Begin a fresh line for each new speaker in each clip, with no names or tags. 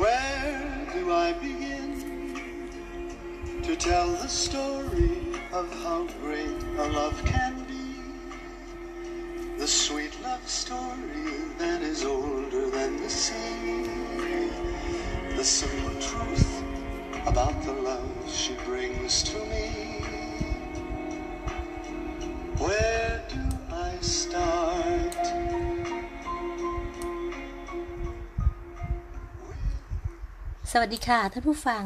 Where do I begin to tell the story of how great a love can be? The sweet love story that is older than the sea. The simple truth about the love she brings to me. Where
สวัสดีค่ะท่านผู้ฟัง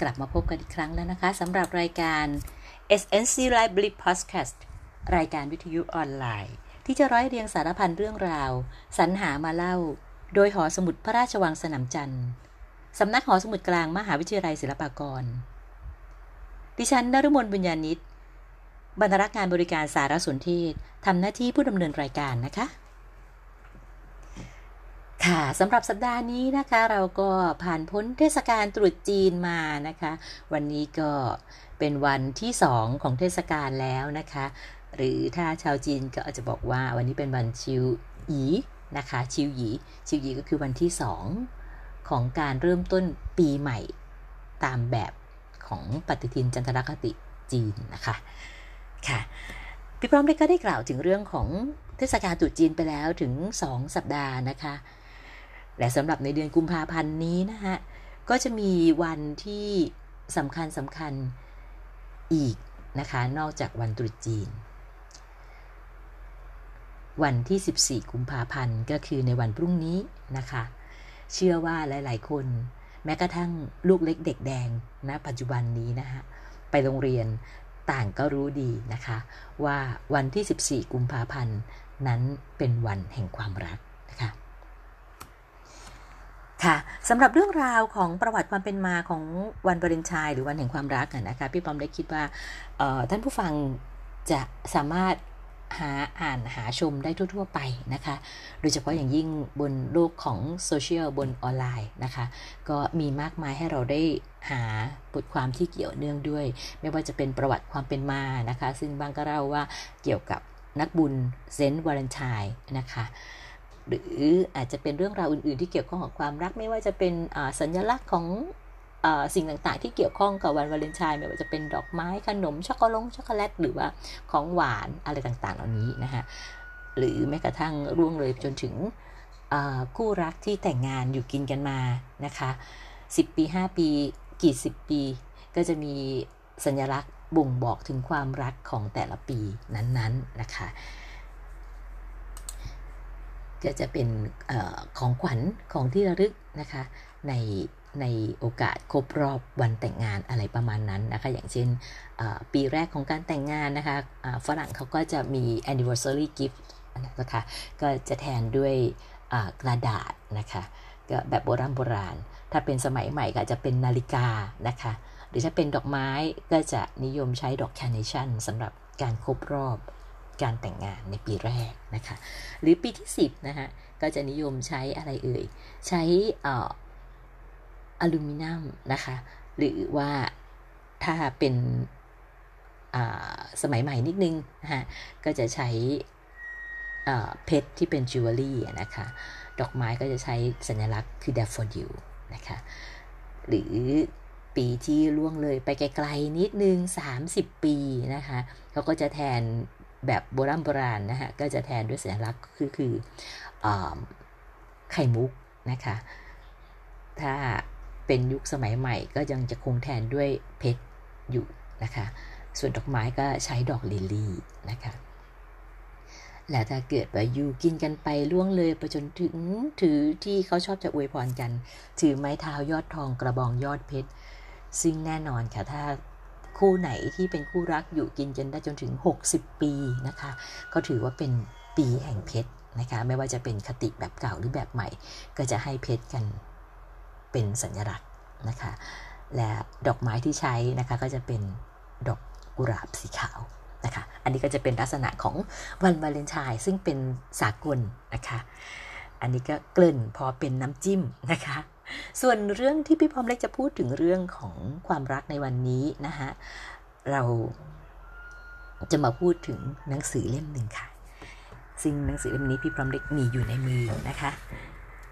กลับมาพบกันอีกครั้งแล้วนะคะสำหรับรายการ SNC Library Podcast รายการวิทยุออนไลน์ ที่จะร้อยเรียงสารพันเรื่องราว สรรหามาเล่า โดยหอสมุดพระราชวังสนามจันทร์สำนักหอสมุดกลางมหาวิทยาลัยศิลปากร ดิฉันนรุมนบุญญาณิตบรรณารักษ์งานบริการสารสนเทศทำหน้าที่ผู้ดำเนินรายการนะคะ ค่ะสำหรับสัปดาห์นี้นะคะ เราก็ผ่านพ้นเทศกาลตรุษจีนมานะคะ วันนี้ก็เป็นวันที่สองของเทศกาลแล้วนะคะ หรือถ้าชาวจีนก็อาจจะบอกว่าวันนี้เป็นวันชิวหยีนะคะ ชิวหยีชิวหยีก็คือวันที่สองของการเริ่มต้นปีใหม่ตามแบบของปฏิทินจันทรคติจีนนะคะค่ะพี่พร้อมได้ก็ได้กล่าวถึงเรื่องของเทศกาลตรุษจีนไปแล้วถึง 2 สัปดาห์นะคะ และสำหรับในเดือนกุมภาพันธ์นี้นะฮะ ก็จะมีวันที่สำคัญสำคัญอีกนะคะ นอกจากวันตรุษจีน วันที่ 14 กุมภาพันธ์ก็คือในวันพรุ่งนี้นะคะ เชื่อว่าหลาย ๆ คน แม้กระทั่งลูกเล็กเด็กแดงนะปัจจุบันนี้นะฮะไปโรงเรียนต่างก็รู้ดีนะคะ ว่าวันที่ 14 กุมภาพันธ์นั้นเป็นวันแห่งความรักนะคะ ค่ะสำหรับเรื่องราวของประวัติความเป็นมาของวันวาเลนไทน์หรือวันแห่งความรักนะคะพี่ปอมได้คิดว่าท่านผู้ฟังจะสามารถหาอ่านหาชมได้ทั่ว ๆ ไปนะคะ โดยเฉพาะอย่างยิ่งบนโลกของโซเชียลบนออนไลน์นะคะ ก็มีมากมายให้เราได้หาบทความที่เกี่ยวเนื่องด้วย ไม่ว่าจะเป็นประวัติความเป็นมานะคะ ซึ่งบางก็เล่าว่าเกี่ยวกับนักบุญเซนต์วาเลนไทน์นะคะ หรืออาจจะเป็นเรื่องราวอื่น ๆ ที่เกี่ยวข้องกับความรักไม่ว่าจะเป็นสัญลักษณ์ของสิ่งต่างๆ ที่เกี่ยวข้องกับวันวาเลนไทน์ไม่ว่าจะเป็นดอกไม้ขนมช็อกโกแลตช็อกโกแลตหรือว่าของหวานอะไรต่างๆ เหล่านี้นะคะหรือแม้กระทั่งล่วงเลยจนถึงคู่รักที่แต่งงานอยู่กินกันมานะคะ10 ปี 5 ปี กี่สิบปี ก็จะมีสัญลักษณ์บ่งบอกถึงความรักของแต่ละปีนั้นๆนนนะคะ ก็จะเป็นอของขวัญของที่ระลึกนะคะในในโอกาสครบรอบวันแต่งงานอะไรประมาณนั้นนะคะ อย่างเช่นปีแรกของการแต่งงานนะคะฝรั่งเขาก็จะมี anniversary gift นะคะก็จะแทนด้วยกระดาษนะคะก็แบบโบราณโบราณ ถ้าเป็นสมัยใหม่ก็จะเป็นนาฬิกานะคะ หรือถ้าเป็นดอกไม้ก็จะนิยมใช้ดอกแคเนชั่นสำหรับการครบรอบ การแต่งงานในปีแรกนะคะ หรือปีที่ 10 นะคะก็จะนิยมใช้อะไรเอ่ย ใช้อลูมิเนียมนะคะ หรือว่าถ้าเป็นสมัยใหม่นิดนึงนะคะก็จะใช้เพชรที่เป็นจิวเวลรี่นะคะ ดอกไม้ก็จะใช้สัญลักษณ์คือ daffodil นะคะ หรือปีที่ล่วงเลยไปไกลๆนิดนึง 30 ปีนะคะเขาก็จะแทน แบบโบราณโบราณนะคะก็จะแทนด้วยสัญลักษณ์คือคืออไข่มุกนะคะ ถ้าเป็นยุคสมัยใหม่ก็ยังจะคงแทนด้วยเพชรอยู่นะคะ ส่วนดอกไม้ก็ใช้ดอกลิลลี่นะคะและถ้าเกิดว่าอยู่กินกันไปล่วงเลยไปจนถึงถือที่เขาชอบจะอวยพรกัน ถือไม้เท้ายอดทองกระบองยอดเพชร ซึ่งแน่นอนค่ะถ้า คู่ไหนที่เป็นคู่รักอยู่กินกันได้จนถึง 60 ปีนะคะ ก็ถือว่าเป็นปีแห่งเพชรนะคะ ไม่ว่าจะเป็นคติแบบเก่าหรือแบบใหม่ ก็จะให้เพชรกันเป็นสัญลักษณ์นะคะ และดอกไม้ที่ใช้นะคะก็จะเป็นดอกกุหลาบสีขาวนะคะ อันนี้ก็จะเป็นลักษณะของวันวาเลนไทน์ซึ่งเป็นสากลนะคะ อันนี้ก็เกลิ่นพอเป็นน้ำจิ้มนะคะ ส่วนเรื่องที่พี่พร้อมเล็กจะพูดถึงเรื่องของความรักในวันนี้นะคะเราจะมาพูดถึงหนังสือเล่มหนึ่งค่ะ ซึ่งหนังสือเล่มนี้พี่พร้อมเล็กมีอยู่ในมือนะคะ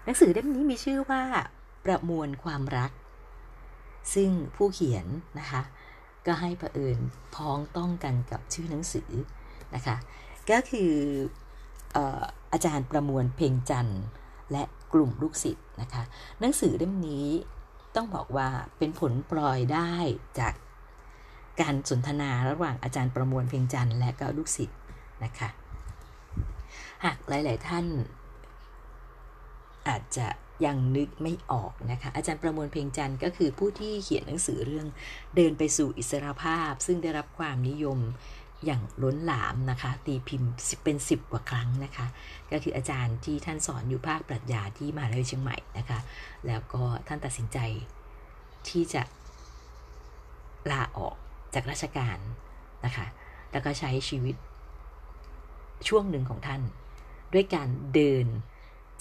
หนังสือเล่มนี้มีชื่อว่า ประมวลความรัก ซึ่งผู้เขียนนะคะ ก็ให้ประเอิญพ้องต้องกันกับชื่อหนังสือนะคะ ก็คืออาจารย์ประมวลเพ่งจันทร์และ กลุ่มลูกศิษย์นะคะหนังสือเล่มนี้ต้องบอกว่าเป็นผลปล่อยได้จากการสนทนาระหว่างอาจารย์ประมวลเพ่งจันทร์และก็ลูกศิษย์นะคะหากหลาย ๆ ท่าน อาจจะยังนึกไม่ออกนะคะ อาจารย์ประมวลเพ่งจันทร์ก็คือผู้ที่เขียนหนังสือเรื่องเดินไปสู่อิสรภาพ ซึ่งได้รับความนิยม อย่างล้นหลามนะคะ ตีพิมพ์เป็นสิบกว่าครั้งนะคะ ก็คืออาจารย์ที่ท่านสอนอยู่ภาคปรัชญาที่มหาวิทยาลัยเชียงใหม่นะคะ แล้วก็ท่านตัดสินใจที่จะลาออกจากราชการนะคะ แล้วก็ใช้ชีวิตช่วงหนึ่งของท่าน ด้วยการเดิน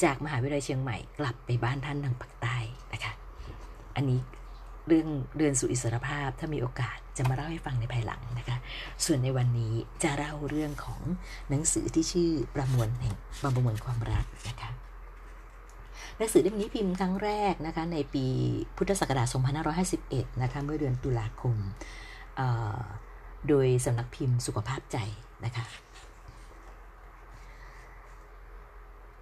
จากมหาวิทยาลัยเชียงใหม่กลับไปบ้านท่านทางภาคใต้นะคะ อันนี้เรื่องเดินสู่อิสรภาพถ้ามีโอกาส จะมาเล่าให้ฟังในภายหลังนะคะ ส่วนในวันนี้จะเล่าเรื่องของหนังสือที่ชื่อประมวลแห่งประมวลความรักนะคะหนังสือเล่มนี้พิมพ์ครั้งแรกนะคะในปีพุทธศักราช 2551 นะคะเมื่อเดือนตุลาคม โดยสำนักพิมพ์สุขภาพใจนะคะ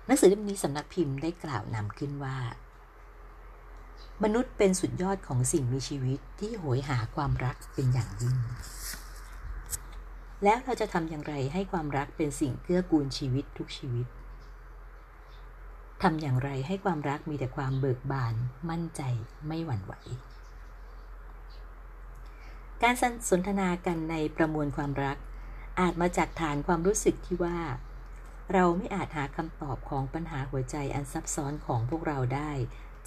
หนังสือเล่มนี้สำนักพิมพ์ได้กล่าวนำขึ้นว่า มนุษย์เป็นสุดยอดของสิ่งมีชีวิตที่โหยหาความรักเป็นอย่างยิ่ง แล้วเราจะทำอย่างไรให้ความรักเป็นสิ่งเกื้อกูลชีวิตทุกชีวิตทำอย่างไรให้ความรักมีแต่ความเบิกบาน มั่นใจไม่หวั่นไหว การสนทนากันในประมวลความรัก อาจมาจากฐานความรู้สึกที่ว่า เราไม่อาจหาคำตอบของปัญหาหัวใจอันซับซ้อนของพวกเราได้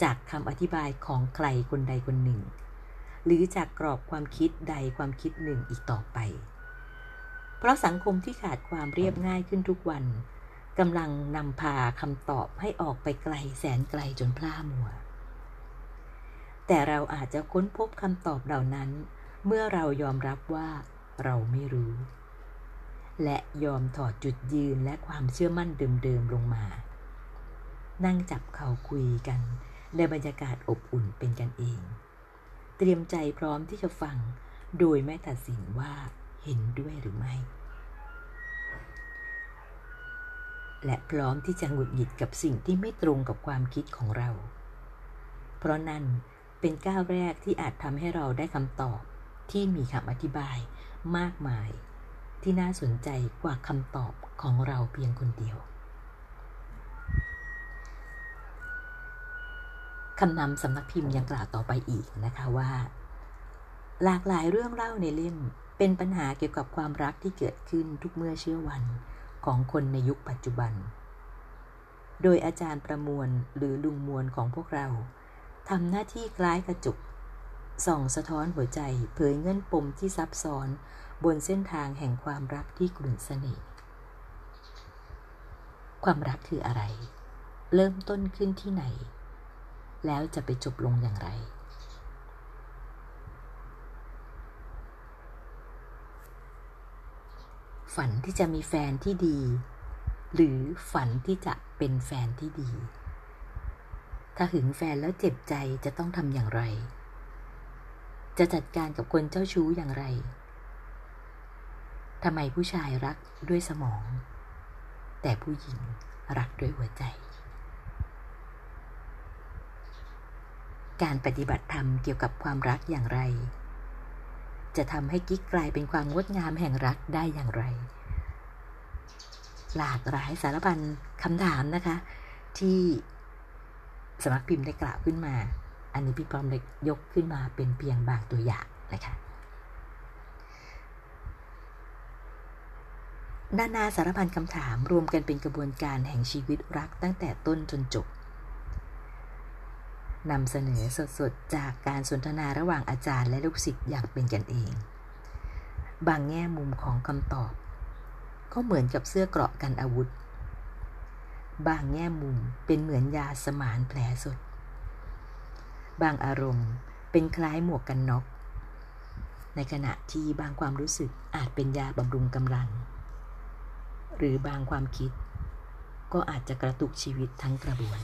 จากคำอธิบายของใครคนใดคนหนึ่ง หรือจากกรอบความคิดใดความคิดหนึ่งอีกต่อไป เพราะสังคมที่ขาดความเรียบง่ายขึ้นทุกวันกำลังนำพาคำตอบให้ออกไปไกลแสนไกลจนพล่ามัว แต่เราอาจจะค้นพบคำตอบเหล่านั้น เมื่อเรายอมรับว่าเราไม่รู้ และยอมถอดจุดยืนและความเชื่อมั่นเดิมๆลงมา นั่งจับเข่าคุยกัน ในบรรยากาศอบอุ่นเป็นกันเอง เตรียมใจพร้อมที่จะฟัง โดยไม่ตัดสินว่าเห็นด้วยหรือไม่ และพร้อมที่จะหงุดหงิดกับสิ่งที่ไม่ตรงกับความคิดของเรา เพราะนั่นเป็นก้าวแรกที่อาจทำให้เราได้คำตอบที่มีคำอธิบายมากมาย ที่น่าสนใจกว่าคำตอบของเราเพียงคนเดียว คำนำสำนักพิมพ์ยังกล่าวต่อไปอีกนะคะว่า หลากหลายเรื่องเล่าในเล่มเป็นปัญหาเกี่ยวกับความรักที่เกิดขึ้นทุกเมื่อเชื่อวันของคนในยุคปัจจุบัน โดยอาจารย์ประมวลหรือลุงมวลของพวกเราทำหน้าที่คล้ายกระจุกส่องสะท้อนหัวใจเผยเงื่อนปมที่ซับซ้อนบนเส้นทางแห่งความรักที่กลุ่นเสน่ห์ความรักคืออะไร เริ่มต้นขึ้นที่ไหน แล้วจะไปจบลงอย่างไร ฝันที่จะมีแฟนที่ดี หรือฝันที่จะเป็นแฟนที่ดี ถ้าหึงแฟนแล้วเจ็บใจจะต้องทำอย่างไร จะจัดการกับคนเจ้าชู้อย่างไรทำไมผู้ชายรักด้วยสมอง แต่ผู้หญิงรักด้วยหัวใจ การปฏิบัติธรรมเกี่ยวกับความรักอย่างไร จะทำให้กิ๊กกลายเป็นความงดงามแห่งรักได้อย่างไร หลากหลายสารพันคำถามนะคะ ที่สมัครพิมพ์ได้กล่าวขึ้นมา อันนี้พี่พร้อมเล็กยกขึ้นมาเป็นเพียงบางตัวอย่างนะคะนานาสารพันคำถามรวมกันเป็นกระบวนการแห่งชีวิตรักตั้งแต่ต้นจนจบ นำเสนอสดๆ จากการสนทนาระหว่างอาจารย์และลูกศิษย์อย่างเป็นกันเอง บางแง่มุมของคำตอบ ก็เหมือนกับเสื้อเกราะกันอาวุธ บางแง่มุมเป็นเหมือนยาสมานแผลสด บางอารมณ์เป็นคล้ายหมวกกันน็อก ในขณะที่บางความรู้สึกอาจเป็นยาบำรุงกำลัง หรือบางความคิด ก็อาจจะกระตุกชีวิตทั้งกระบวน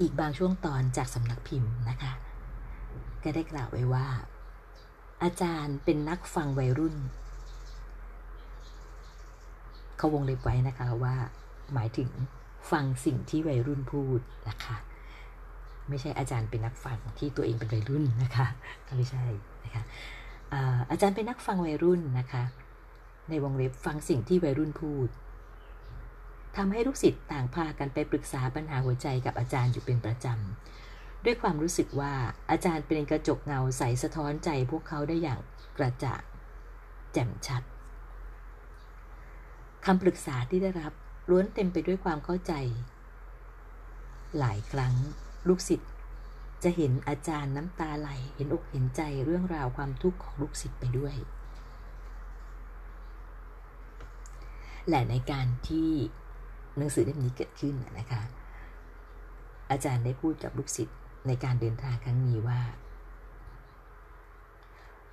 อีกบางช่วงตอนจากสำนักพิมพ์นะคะ ก็ได้กล่าวไว้ว่า อาจารย์เป็นนักฟังวัยรุ่น เขาวงเล็บไว้นะคะว่า หมายถึงฟังสิ่งที่วัยรุ่นพูดนะคะ ไม่ใช่อาจารย์เป็นนักฟังที่ตัวเองเป็นวัยรุ่นนะคะไม่ใช่นะคะอาจารย์เป็นนักฟังวัยรุ่นนะคะ ในวงเล็บฟังสิ่งที่วัยรุ่นพูด ทำให้ลูกศิษย์ต่างพากันไปปรึกษาปัญหาหัวใจกับอาจารย์อยู่เป็นประจำ ด้วยความรู้สึกว่าอาจารย์เป็นกระจกเงาใสสะท้อนใจพวกเขาได้อย่างกระจ่างแจ่มชัดคำปรึกษาที่ได้รับล้วนเต็มไปด้วยความเข้าใจ หลายครั้งลูกศิษย์จะเห็นอาจารย์น้ำตาไหล เห็นอกเห็นใจเรื่องราวความทุกข์ของลูกศิษย์ไปด้วย และในการที่ หนังสือเล่มนี้เกิดขึ้นนะคะ อาจารย์ได้พูดกับลูกศิษย์ในการเดินทางครั้งนี้ว่า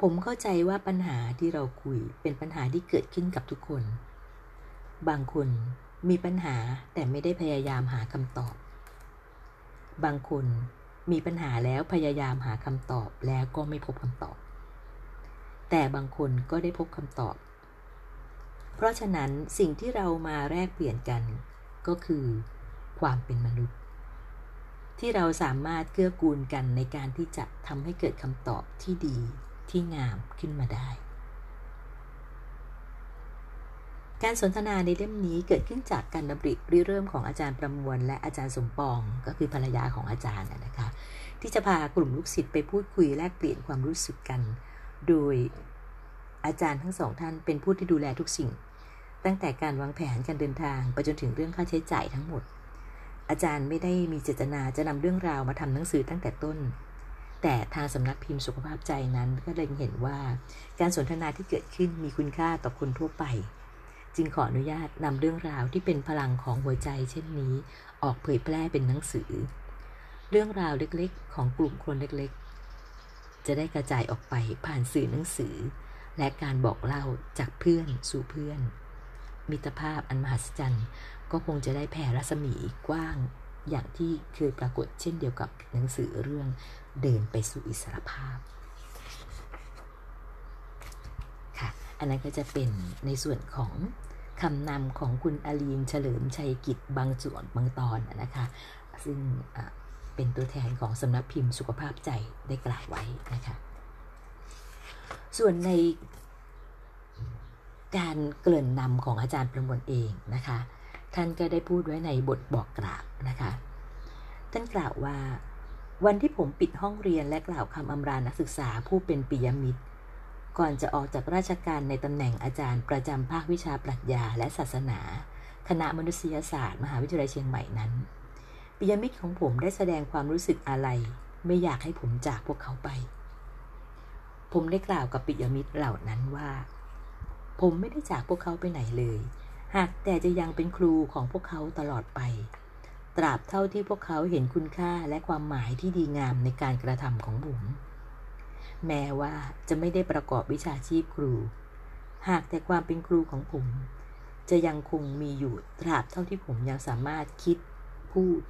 ผมเข้าใจว่าปัญหาที่เราคุยเป็นปัญหาที่เกิดขึ้นกับทุกคน บางคนมีปัญหาแต่ไม่ได้พยายามหาคำตอบ บางคนมีปัญหาแล้วพยายามหาคำตอบแล้วก็ไม่พบคำตอบ แต่บางคนก็ได้พบคำตอบ เพราะฉะนั้นสิ่งที่เรามาแลกเปลี่ยนกัน ก็คือความเป็นมนุษย์ ที่เราสามารถเกื้อกูลกันในการที่จะทำให้เกิดคำตอบที่ดีที่งามขึ้นมาได้ การสนทนาในเล่มนี้เกิดขึ้นจากการดำริริเริ่มของอาจารย์ประมวล และอาจารย์สมปองก็คือภรรยาของอาจารย์นะคะ ที่จะพากลุ่มลูกศิษย์ไปพูดคุยแลกเปลี่ยนความรู้สึกกัน โดยอาจารย์ทั้งสองท่านเป็นผู้ที่ดูแลทุกสิ่ง ตั้งแต่การวางแผนการเดินทางไปจนถึงเรื่องค่าใช้จ่ายทั้งหมด อาจารย์ไม่ได้มีเจตนาจะนำเรื่องราวมาทำหนังสือตั้งแต่ต้น แต่ทางสำนักพิมพ์สุขภาพใจนั้นก็เลยเห็นว่า การสนทนาที่เกิดขึ้นมีคุณค่าต่อคนทั่วไป จึงขออนุญาตนำเรื่องราวที่เป็นพลังของหัวใจ เช่นนี้ ออกเผยแพร่เป็นหนังสือ เรื่องราวเล็กๆ ของกลุ่มคนเล็กๆ จะได้กระจายออกไปผ่านสื่อหนังสือ และการบอกเล่าจากเพื่อนสู่เพื่อน มิตรภาพอันมหัศจรรย์ก็คงจะได้แผ่รัศมีกว้างอย่างที่เคยปรากฏเช่นเดียวกับหนังสือเรื่องเดินไปสู่อิสรภาพค่ะอันนั้นก็จะเป็นในส่วนของคำนำของคุณอลีนเฉลิมชัยกิจบางส่วนบางตอนนะคะซึ่งเป็นตัวแทนของสำนักพิมพ์สุขภาพใจได้กล่าวไว้นะคะส่วนใน การเกริ่นนำของอาจารย์ประมวลเองนะคะ ท่านก็ได้พูดไว้ในบทบอกกล่าวนะคะ ท่านกล่าวว่า วันที่ผมปิดห้องเรียนและกล่าวคำอำรานักศึกษาผู้เป็นปิยมิตร ก่อนจะออกจากราชการในตำแหน่งอาจารย์ประจำภาควิชาปรัชญาและศาสนา คณะมนุษยศาสตร์ มหาวิทยาลัยเชียงใหม่นั้น ปิยมิตรของผมได้แสดงความรู้สึกอะไร ไม่อยากให้ผมจากพวกเขาไป ผมได้กล่าวกับปิยมิตรเหล่านั้นว่า ผมไม่ได้จากพวกเขาไปไหนเลย หากแต่จะยังเป็นครูของพวกเขาตลอดไป ตราบเท่าที่พวกเขาเห็นคุณค่าและความหมายที่ดีงามในการกระทำของผมแม้ว่าจะไม่ได้ประกอบวิชาชีพครู หากแต่ความเป็นครูของผม จะยังคงมีอยู่ตราบเท่าที่ผมยังสามารถคิด พูด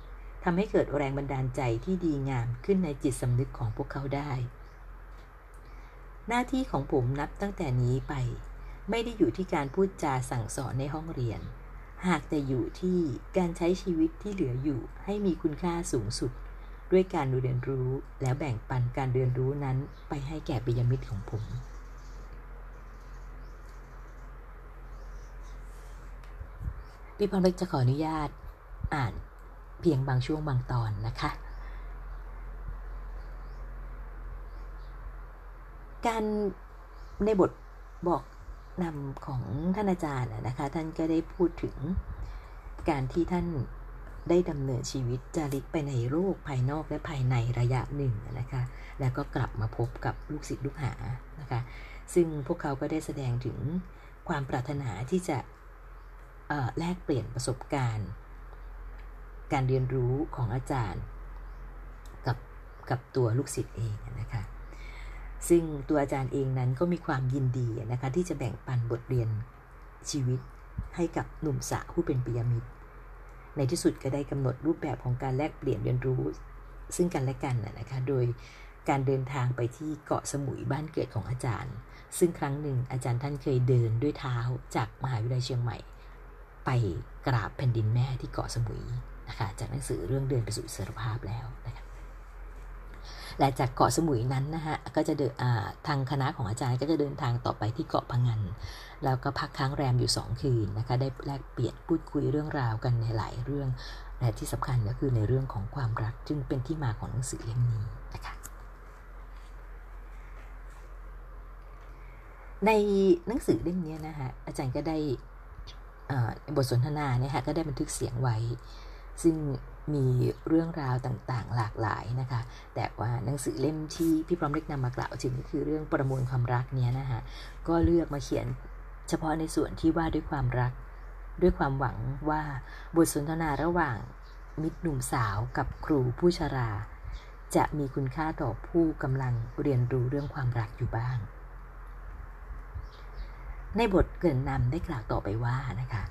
ทำให้เกิดแรงบันดาลใจที่ดีงามขึ้นในจิตสำนึกของพวกเขาได้ หน้าที่ของผมนับตั้งแต่นี้ไป ไม่ได้อยู่ที่การพูดจาสั่งสอนในห้องเรียน หากแต่อยู่ที่การใช้ชีวิตที่เหลืออยู่ให้มีคุณค่าสูงสุด ด้วยการเรียนรู้แล้วแบ่งปันการเรียนรู้นั้นไปให้แก่ปิยมิตรของผม พี่พรเล็กจะขออนุญาตอ่านเพียงบางช่วงบางตอนนะคะ การในบทบอก นำของท่านอาจารย์นะคะ ท่านก็ได้พูดถึงการที่ท่านได้ดำเนินชีวิตจาริกไปในโลกภายนอกและภายในระยะหนึ่งนะคะ แล้วก็กลับมาพบกับลูกศิษย์ลูกหานะคะ ซึ่งพวกเขาก็ได้แสดงถึงความปรารถนาที่จะแลกเปลี่ยนประสบการณ์ การเรียนรู้ของอาจารย์ กับกับตัวลูกศิษย์เองนะคะ ซึ่งตัวอาจารย์เองนั้นก็มีความยินดีนะคะที่จะแบ่งปันบทเรียนชีวิตให้กับหนุ่มสาวผู้เป็นปิยมิตร ในที่สุดก็ได้กำหนดรูปแบบของการแลกเปลี่ยนเรียนรู้ ซึ่งกันและกันนะคะโดยการเดินทางไปที่เกาะสมุยบ้านเกิดของอาจารย์ ซึ่งครั้งหนึ่งอาจารย์ท่านเคยเดินด้วยเท้าจากมหาวิทยาลัยเชียงใหม่ ไปกราบแผ่นดินแม่ที่เกาะสมุยนะคะจากหนังสือเรื่องเดินไปสู่อิสรภาพแล้วนะคะ และจากเกาะสมุยนั้นนะฮะก็จะเดินทางคณะของอาจารย์ก็จะเดินทางต่อไปที่เกาะพังงานแล้วก็พักค้างแรมอยู่ 2 คืนนะคะ ได้แลกเปลี่ยนพูดคุยเรื่องราวกันในหลายเรื่อง และที่สำคัญก็คือในเรื่องของความรักจึงเป็นที่มาของหนังสือเล่มนี้นะคะในหนังสือเล่มนี้นะคะอาจารย์ก็ได้บทสนทนาเนี่ยค่ะก็ได้บันทึกเสียงไว้ ซึ่ง มีเรื่องราวต่างๆ หลากหลายนะคะ แต่ว่าหนังสือเล่มที่พี่พร้อมเล็กนำมากล่าวถึงก็คือเรื่องประมวลความรักเนี้ยนะคะก็เลือกมาเขียนเฉพาะในส่วนที่ว่าด้วยความรัก ด้วยความหวังว่าบทสนทนาระหว่างมิตรหนุ่มสาวกับครูผู้ชรา จะมีคุณค่าต่อผู้กำลังเรียนรู้เรื่องความรักอยู่บ้าง ในบทเกินนำได้กล่าวต่อไปว่านะคะ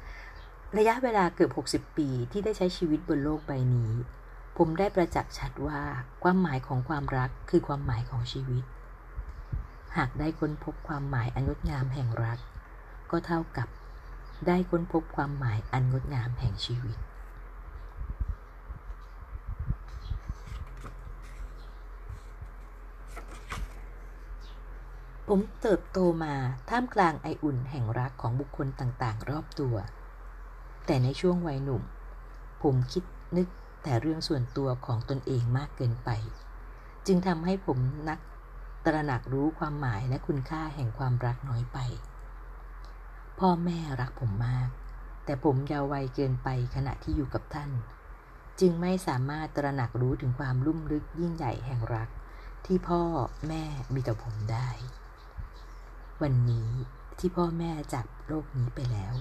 ระยะเวลาเกือบ 60 ปีที่ได้ใช้ชีวิตบนโลกใบนี้ ผมได้ประจักษ์ชัดว่าความหมายของความรักคือความหมายของชีวิต หากได้ค้นพบความหมายอันงดงามแห่งรัก ก็เท่ากับได้ค้นพบความหมายอันงดงามแห่งชีวิต ผมเติบโตมาท่ามกลางไออุ่นแห่งรักของบุคคลต่างๆ รอบตัว แต่ในช่วงวัยหนุ่ม ผมคิดนึกแต่เรื่องส่วนตัวของตนเองมากเกินไป จึงทำให้ผมนักตระหนักรู้ความหมายและคุณค่าแห่งความรักน้อยไป พ่อแม่รักผมมาก แต่ผมยาววัยเกินไปขณะที่อยู่กับท่าน จึงไม่สามารถตระหนักรู้ถึงความลุ่มลึกยิ่งใหญ่แห่งรัก ที่พ่อแม่มีต่อผมได้ วันนี้ที่พ่อแม่จากโลกนี้ไปแล้ว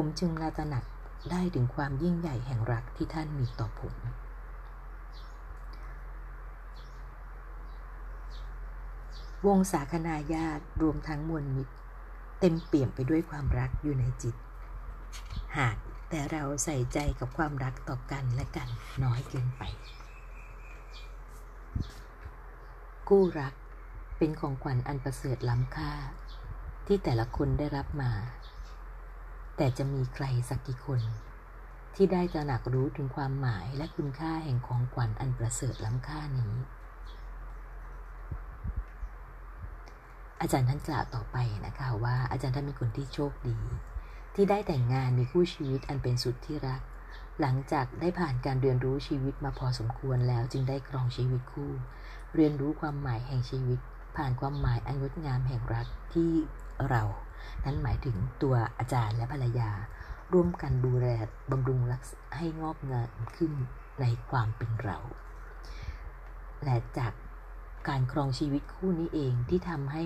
ผมจึงราตระหนักได้ถึงความยิ่งใหญ่แห่งรักที่ท่านมีต่อผม วงสาคนาญาติรวมทั้งมวลมิตร เต็มเปี่ยมไปด้วยความรักอยู่ในจิต หากแต่เราใส่ใจกับความรักต่อกันและกันน้อยเกินไป กู้รักเป็นของขวัญอันประเสริฐล้ำค่า ที่แต่ละคนได้รับมา แต่จะมีใครสักกี่คน ที่ได้ตระหนักรู้ถึงความหมายและคุณค่าแห่งของขวัญอันประเสริฐล้ำค่านี้ อาจารย์ท่านกล่าวต่อไปนะคะว่าอาจารย์ท่านเป็นคนที่โชคดี ที่ได้แต่งงานมีคู่ชีวิตอันเป็นสุดที่รัก หลังจากได้ผ่านการเรียนรู้ชีวิตมาพอสมควรแล้วจึงได้ครองชีวิตคู่ เรียนรู้ความหมายแห่งชีวิต ผ่านความหมายอันงดงามแห่งรักที่เรา นั้นหมายถึงตัวอาจารย์และภรรยา ร่วมกันดูแลบำรุงรักให้งอกงามขึ้นในความเป็นเรา และจากการครองชีวิตคู่นี้เองที่ทำให้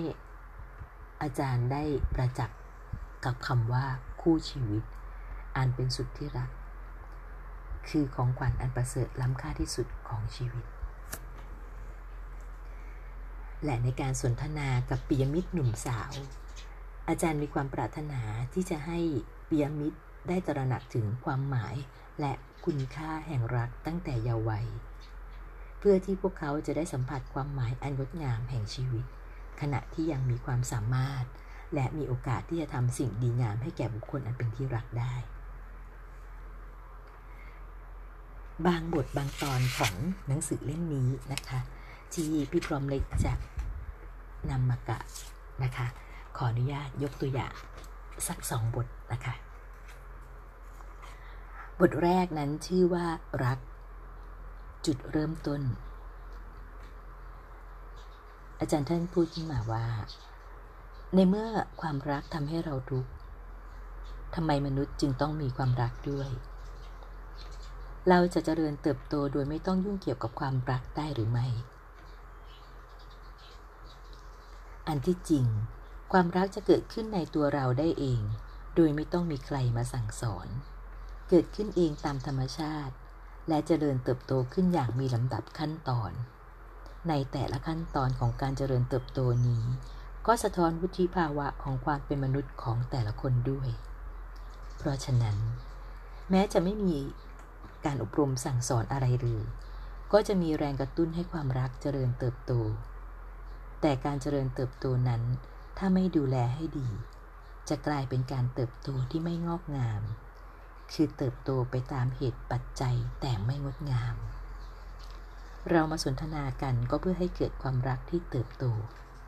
อาจารย์ได้ประจักษ์กับคำว่าคู่ชีวิต อันเป็นสุดที่รัก คือของขวัญอันประเสริฐล้ำค่าที่สุดของชีวิต และในการสนทนากับปิยมิตรหนุ่มสาว อาจารย์มีความปรารถนาที่จะให้ปียมิตรได้ตระหนักถึงความหมายและคุณค่าแห่งรักตั้งแต่เยาว์วัย เพื่อที่พวกเขาจะได้สัมผัสความหมายอันงดงามแห่งชีวิต ขณะที่ยังมีความสามารถ และมีโอกาสที่จะทำสิ่งดีงามให้แก่บุคคลอันเป็นที่รักได้ บางบทบางตอนของหนังสือเล่มนี้นะคะ ที่พี่พร้อมเล็กจะนำมากะนะคะ ขออนุญาตยกตัวอย่างสักสองบทนะคะ บทแรกนั้นชื่อว่ารัก จุดเริ่มต้น อาจารย์ท่านพูดขึ้นมาว่า ในเมื่อความรักทำให้เราทุกข์ทำไมมนุษย์จึงต้องมีความรักด้วย เราจะเจริญเติบโตโดยไม่ต้องยุ่งเกี่ยวกับความรักได้หรือไม่ อันที่จริง ความรักจะเกิดขึ้นในตัวเราได้เอง โดยไม่ต้องมีใครมาสั่งสอน เกิดขึ้นเองตามธรรมชาติ และเจริญเติบโตขึ้นอย่างมีลำดับขั้นตอน ในแต่ละขั้นตอนของการเจริญเติบโตนี้ ก็สะท้อนวุฒิภาวะของความเป็นมนุษย์ของแต่ละคนด้วย เพราะฉะนั้น แม้จะไม่มีการอบรมสั่งสอนอะไรเลยก็จะมีแรงกระตุ้นให้ความรักเจริญเติบโต แต่การเจริญเติบโตนั้น ถ้าไม่ดูแลให้ดี จะกลายเป็นการเติบโตที่ไม่งอกงาม คือเติบโตไปตามเหตุปัจจัยแต่ไม่งดงาม เรามาสนทนากันก็เพื่อให้เกิดความรักที่เติบโต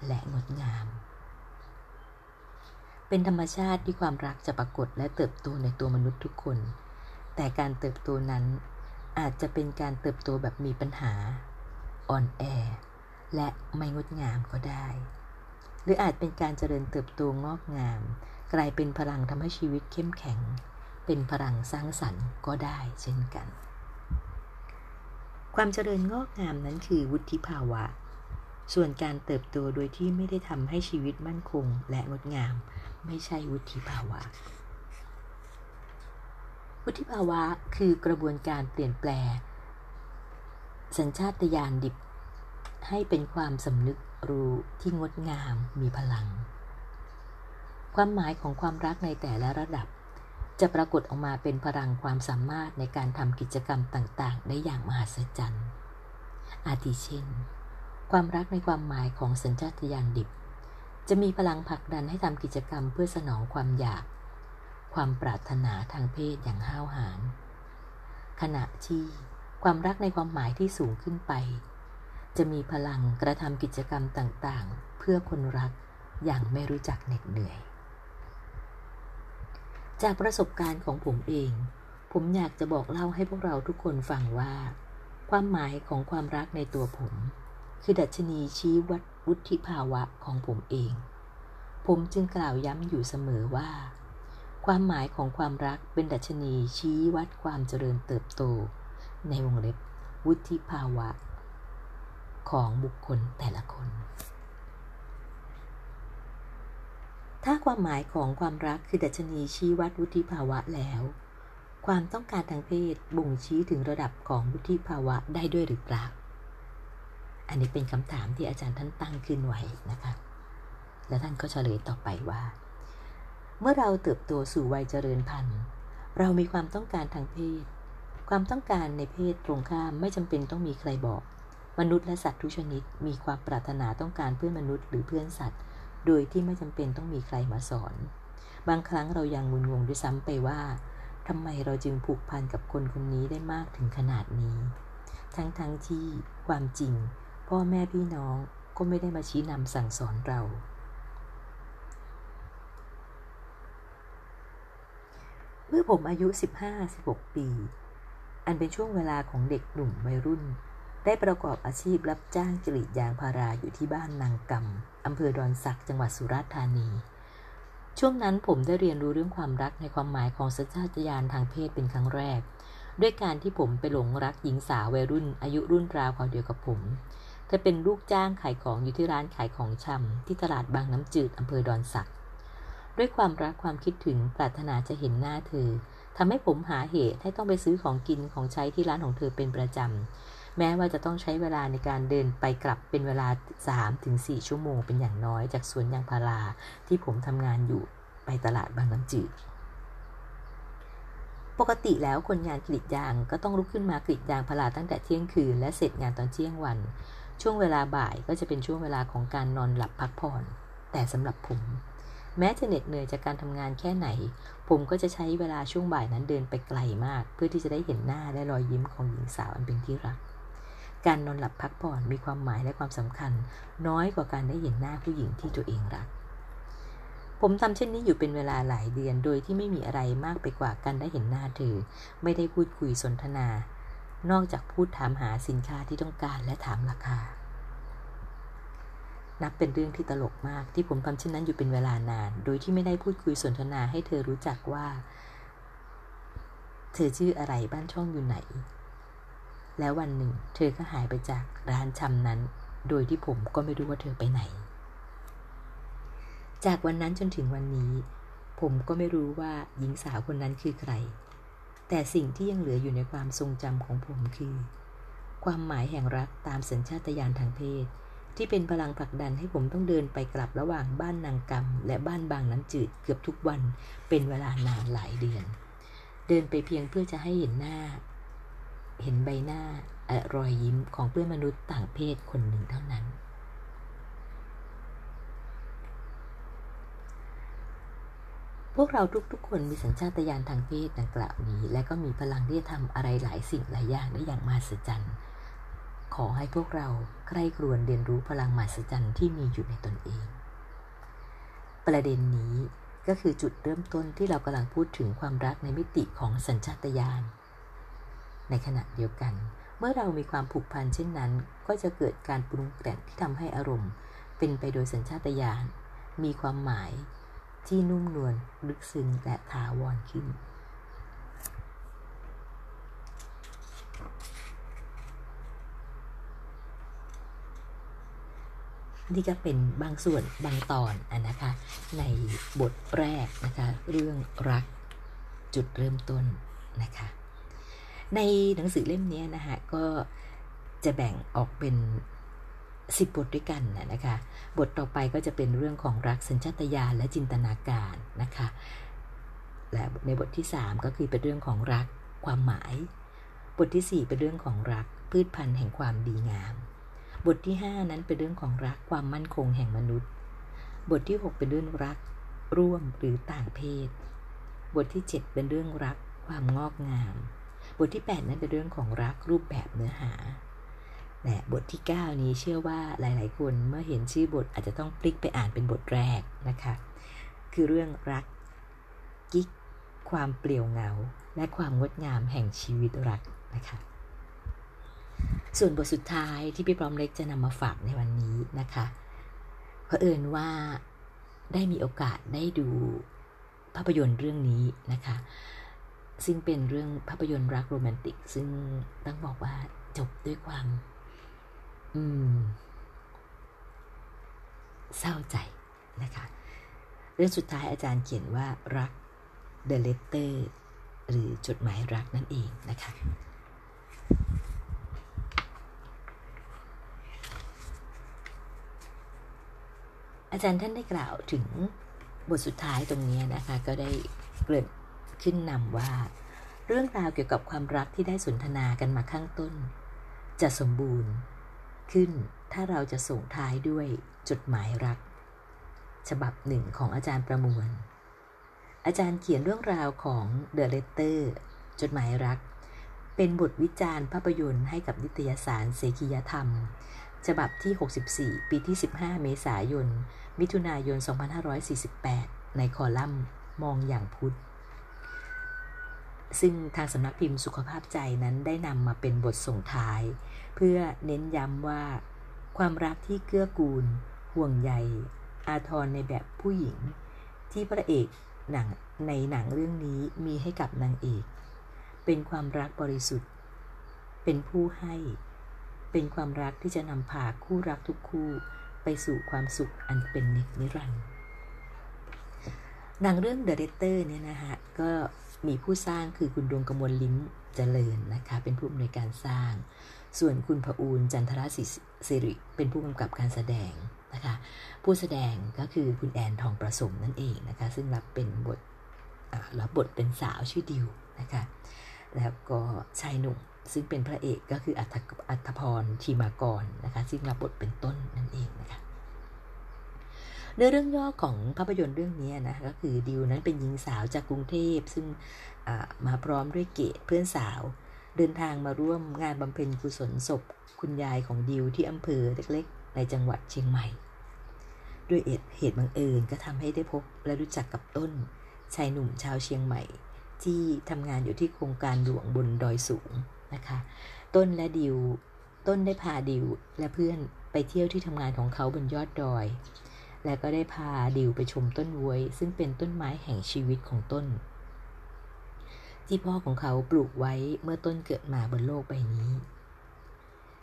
และงดงาม เป็นธรรมชาติที่ความรักจะปรากฏและเติบโตในตัวมนุษย์ทุกคน แต่การเติบโตนั้นอาจจะเป็นการเติบโตแบบมีปัญหา อ่อนแอ และไม่งดงามก็ได้ หรืออาจเป็นการเจริญเติบโตงอกงาม กลายเป็นพลังทำให้ชีวิตเข้มแข็ง เป็นพลังสร้างสรรค์ก็ได้เช่นกัน ความเจริญงอกงามนั้นคือวุฒิภาวะ ส่วนการเติบโตโดยที่ไม่ได้ทำให้ชีวิตมั่นคงและงดงาม ไม่ใช่วุฒิภาวะ วุฒิภาวะคือกระบวนการเปลี่ยนแปลงสัญชาตญาณดิบให้เป็นความสำนึก รู้ที่งดงามมีพลัง ความหมายของความรักในแต่ละระดับ จะปรากฏออกมาเป็นพลังความสามารถในการทำกิจกรรมต่างๆ ได้อย่างมหัศจรรย์ อาทิเช่น ความรักในความหมายของสัญชาตญาณดิบ จะมีพลังผลักดันให้ทำกิจกรรมเพื่อสนองความอยาก ความปรารถนาทางเพศอย่างห้าวหาญขณะที่ความรักในความหมายที่สูงขึ้นไป จะมีพลังกระทำกิจกรรมต่างๆ เพื่อคนรักอย่างไม่รู้จักเหน็ดเหนื่อย จากประสบการณ์ของผมเอง ผมอยากจะบอกเล่าให้พวกเราทุกคนฟังว่า ความหมายของความรักในตัวผม คือดัชนีชี้วัดวุฒิภาวะของผมเอง ผมจึงกล่าวย้ำอยู่เสมอว่า ความหมายของความรักเป็นดัชนีชี้วัดความเจริญเติบโต ในวงเล็บวุฒิภาวะ ของบุคคลแต่ละคน ถ้าความหมายของความรักคือดัชนีชี้วัดวุฒิภาวะแล้ว ความต้องการทางเพศบ่งชี้ถึงระดับของวุฒิภาวะได้ด้วยหรือเปล่า อันนี้เป็นคำถามที่อาจารย์ท่านตั้งขึ้นไว้นะคะ และท่านก็เฉลยต่อไปว่า เมื่อเราเติบโตสู่วัยเจริญพันธุ์ เรามีความต้องการทางเพศความต้องการในเพศตรงข้ามไม่จำเป็นต้องมีใครบอก มนุษย์และสัตว์ทุกชนิด มีความปรารถนาต้องการเพื่อนมนุษย์หรือเพื่อนสัตว์ โดยที่ไม่จำเป็นต้องมีใครมาสอน บางครั้งเรายังงุนงงด้วยซ้ำไปว่าทำไมเราจึงผูกพันกับคนคนนี้ได้มากถึงขนาดนี้ ทั้งๆทที่ความจริง พ่อแม่พี่น้องก็ไม่ได้มาชี้นำสั่งสอนเรา เมื่อผมอายุ 15-16 ปี อันเป็นช่วงเวลาของเด็กหนุ่มวัยรุ่น ได้ประกอบอาชีพรับจ้างกรีดยางพาราอยู่ที่บ้านนางกำอำเภอดอนสักจังหวัดสุราษฎร์ธานี ช่วงนั้นผมได้เรียนรู้เรื่องความรักในความหมายของสัญชาตญาณทางเพศเป็นครั้งแรก ด้วยการที่ผมไปหลงรักหญิงสาววัยรุ่นอายุรุ่นราวคราวเดียวกับผม เธอเป็นลูกจ้างขายของอยู่ที่ร้านขายของชำที่ตลาดบางน้ำจืดอำเภอดอนสัก ด้วยความรักความคิดถึงปรารถนาจะเห็นหน้าเธอทำให้ผมหาเหตุให้ต้องไปซื้อของกินของใช้ที่ร้านของเธอเป็นประจำ แม้ว่าจะต้องใช้เวลาในการเดินไปกลับเป็นเวลา 3-4 ชั่วโมงเป็นอย่างน้อยจากสวนยางพาราที่ผมทำงานอยู่ไปตลาดบางน้ำจืดปกติแล้วคนงานกรีดยางก็ต้องลุกขึ้นมากรีดยางพาราตั้งแต่เที่ยงคืน และเสร็จงานตอนเที่ยงวัน ช่วงเวลาบ่ายก็จะเป็นช่วงเวลาของการนอนหลับพักผ่อน แต่สำหรับผม แม้จะเหน็ดเหนื่อยจากการทำงานแค่ไหน ผมก็จะใช้เวลาช่วงบ่ายนั้นเดินไปไกลมาก เพื่อที่จะได้เห็นหน้าและรอยยิ้มของหญิงสาวอันเป็นที่รัก การนอนหลับพักผ่อนมีความหมายและความสำคัญ น้อยกว่าการได้เห็นหน้าผู้หญิงที่ตัวเองรัก ผมทำเช่นนี้อยู่เป็นเวลาหลายเดือนโดยที่ไม่มีอะไรมากไปกว่าการได้เห็นหน้าเธอ ไม่ได้พูดคุยสนทนา นอกจากพูดถามหาสินค้าที่ต้องการและถามราคา นับเป็นเรื่องที่ตลกมากที่ผมทำเช่นนั้นอยู่เป็นเวลานาน โดยที่ไม่ได้พูดคุยสนทนาให้เธอรู้จักว่า เธอชื่ออะไรบ้านช่องอยู่ไหน แล้ววันหนึ่ง เธอก็หายไปจากร้านชำนั้น โดยที่ผมก็ไม่รู้ว่าเธอไปไหน จากวันนั้นจนถึงวันนี้ ผมก็ไม่รู้ว่าหญิงสาวคนนั้นคือใคร แต่สิ่งที่ยังเหลืออยู่ในความทรงจำของผมคือ ความหมายแห่งรักตามสัญชาตญาณทางเพศ ที่เป็นพลังผลักดันให้ผมต้องเดินไปกลับระหว่างบ้านนางกำและบ้านบางน้ำจืดเกือบทุกวันเป็นเวลานานหลายเดือน เดินไปเพียงเพื่อจะให้เห็นหน้า เห็นใบหน้ารอยยิ้มของเพื่อนมนุษย์ต่างเพศคนหนึ่งเท่านั้น พวกเราทุกๆ คนมีสัญชาตญาณทางเพศดังกล่าวนี้ และก็มีพลังที่จะทำอะไรหลายสิ่งหลายอย่างได้อย่างมหัศจรรย์ ขอให้พวกเราใคร่ครวญเรียนรู้พลังมหัศจรรย์ที่มีอยู่ในตนเอง ประเด็นนี้ก็คือจุดเริ่มต้นที่เรากำลังพูดถึงความรักในมิติของสัญชาตญาณ ในขณะเดียวกัน เมื่อเรามีความผูกพันเช่นนั้น ก็จะเกิดการปรุงแต่งที่ทำให้อารมณ์ เป็นไปโดยสัญชาตญาณมีความหมายที่นุ่มนวลลึกซึ้งและถาวรขึ้นนี่ก็เป็นบางส่วนบางตอนอนนะคะ ในบทแรกนะคะ เรื่องรักจุดเริ่มต้นนะคะ ในหนังสือเล่มนี้นะคะก็จะแบ่งออกเป็นสิบบทด้วยกันนะคะ บทต่อไปก็จะเป็นเรื่องของรักสัญชาตญาณและจินตนาการนะคะ และในบทที่ 3 ก็คือเป็นเรื่องของรักความหมาย บทที่ 4 เป็นเรื่องของรักพืชพันธุ์แห่งความดีงาม บทที่ 5 นั้นเป็นเรื่องของรักความมั่นคงแห่งมนุษย์ บทที่ 6 เป็นเรื่องรักร่วมหรือต่างเพศ บทที่ 7 เป็นเรื่องรักความงอกงาม บทที่ 8 นั้นเป็นเรื่องของรักรูปแบบเนื้อหาและบทที่ 9 นี้เชื่อว่าหลาย ๆ คนเมื่อเห็นชื่อบทอาจจะต้องพลิกไปอ่านเป็นบทแรกนะคะ คือเรื่องรักกิ๊กความเปลี่ยวเงา และความงดงามแห่งชีวิตรักนะคะ ส่วนบทสุดท้ายที่พี่พร้อมเล็กจะนำมาฝากในวันนี้นะคะเผอิญว่าได้มีโอกาสได้ดูภาพยนตร์เรื่องนี้นะคะ ซึ่งเป็นเรื่องภาพยนตร์รักโรแมนติก ซึ่งต้องบอกว่าจบด้วยความ อืม เศร้าใจนะคะ เรื่องสุดท้ายอาจารย์เขียนว่ารัก The Letter หรือจดหมายรักนั่นเองนะคะอาจารย์ท่านได้กล่าวถึงบทสุดท้ายตรงนี้นะคะ ก็ได้เกริ่น ขึ้นนำว่า เรื่องราวเกี่ยวกับความรักที่ได้สนทนากันมาข้างต้น จะสมบูรณ์ ขึ้นถ้าเราจะส่งท้ายด้วยจดหมายรัก ฉบับหนึ่งของอาจารย์ประมวล อาจารย์เขียนเรื่องราวของ The Letter จดหมายรัก เป็นบทวิจารณ์ภาพยนตร์ให้กับนิตยสารเสกียธรรม ฉบับที่ 64 ปีที่ 15 เมษายน มิถุนายน 2548 ในคอลัมน์มองอย่างพุทธ ซึ่งทางสำนักพิมพ์สุขภาพใจนั้นได้นำมาเป็นบทส่งท้าย เพื่อเน้นย้ำว่า ความรักที่เกื้อกูล ห่วงใย อาทรในแบบผู้หญิง ที่พระเอกหนังในหนังเรื่องนี้มีให้กับนางเอก เป็นความรักบริสุทธิ์ เป็นผู้ให้ เป็นความรักที่จะนำพาคู่รักทุกคู่ไปสู่ความสุขอันเป็นนิรันดร์หนังเรื่อง The Letter เนี่ยนะคะก็ มีผู้สร้างคือคุณดวงกมลลิ้มเจริญนะคะ เป็นผู้อำนวยการสร้าง ส่วนคุณพอูลจันทรศิริ เป็นผู้กำกับการแสดงนะคะ ผู้แสดงก็คือคุณแอนทองประสมนั่นเองนะคะ ซึ่งรับเป็นบทรับบทเป็นสาวชื่อดิวนะคะ แล้วก็ชายหนุ่มซึ่งเป็นพระเอกก็คืออัธอัธพรทีมากรนะคะ ซึ่งรับบทเป็นต้นนั่นเองนะคะ เนื้อเรื่องย่อของภาพยนตร์เรื่องนี้นะก็คือดิวนั้นเป็นหญิงสาวจากกรุงเทพ ซึ่งมาพร้อมด้วยเกดเพื่อนสาว เดินทางมาร่วมงานบำเพ็ญกุศลศพคุณยายของดิวที่อำเภอเล็กๆ ในจังหวัดเชียงใหม่ ด้วยเหตุบังเอิญก็ทำให้ได้พบและรู้จักกับต้น ชายหนุ่มชาวเชียงใหม่ ที่ทำงานอยู่ที่โครงการหลวงบนดอยสูงนะคะ ต้นและดิวต้นได้พาดิวและเพื่อนไปเที่ยวที่ทำงานของเขาบนยอดดอย และก็ได้พาดิวไปชมต้นววย ซึ่งเป็นต้นไม้แห่งชีวิตของต้น ที่พ่อของเขาปลูกไว้เมื่อต้นเกิดมาบนโลกใบนี้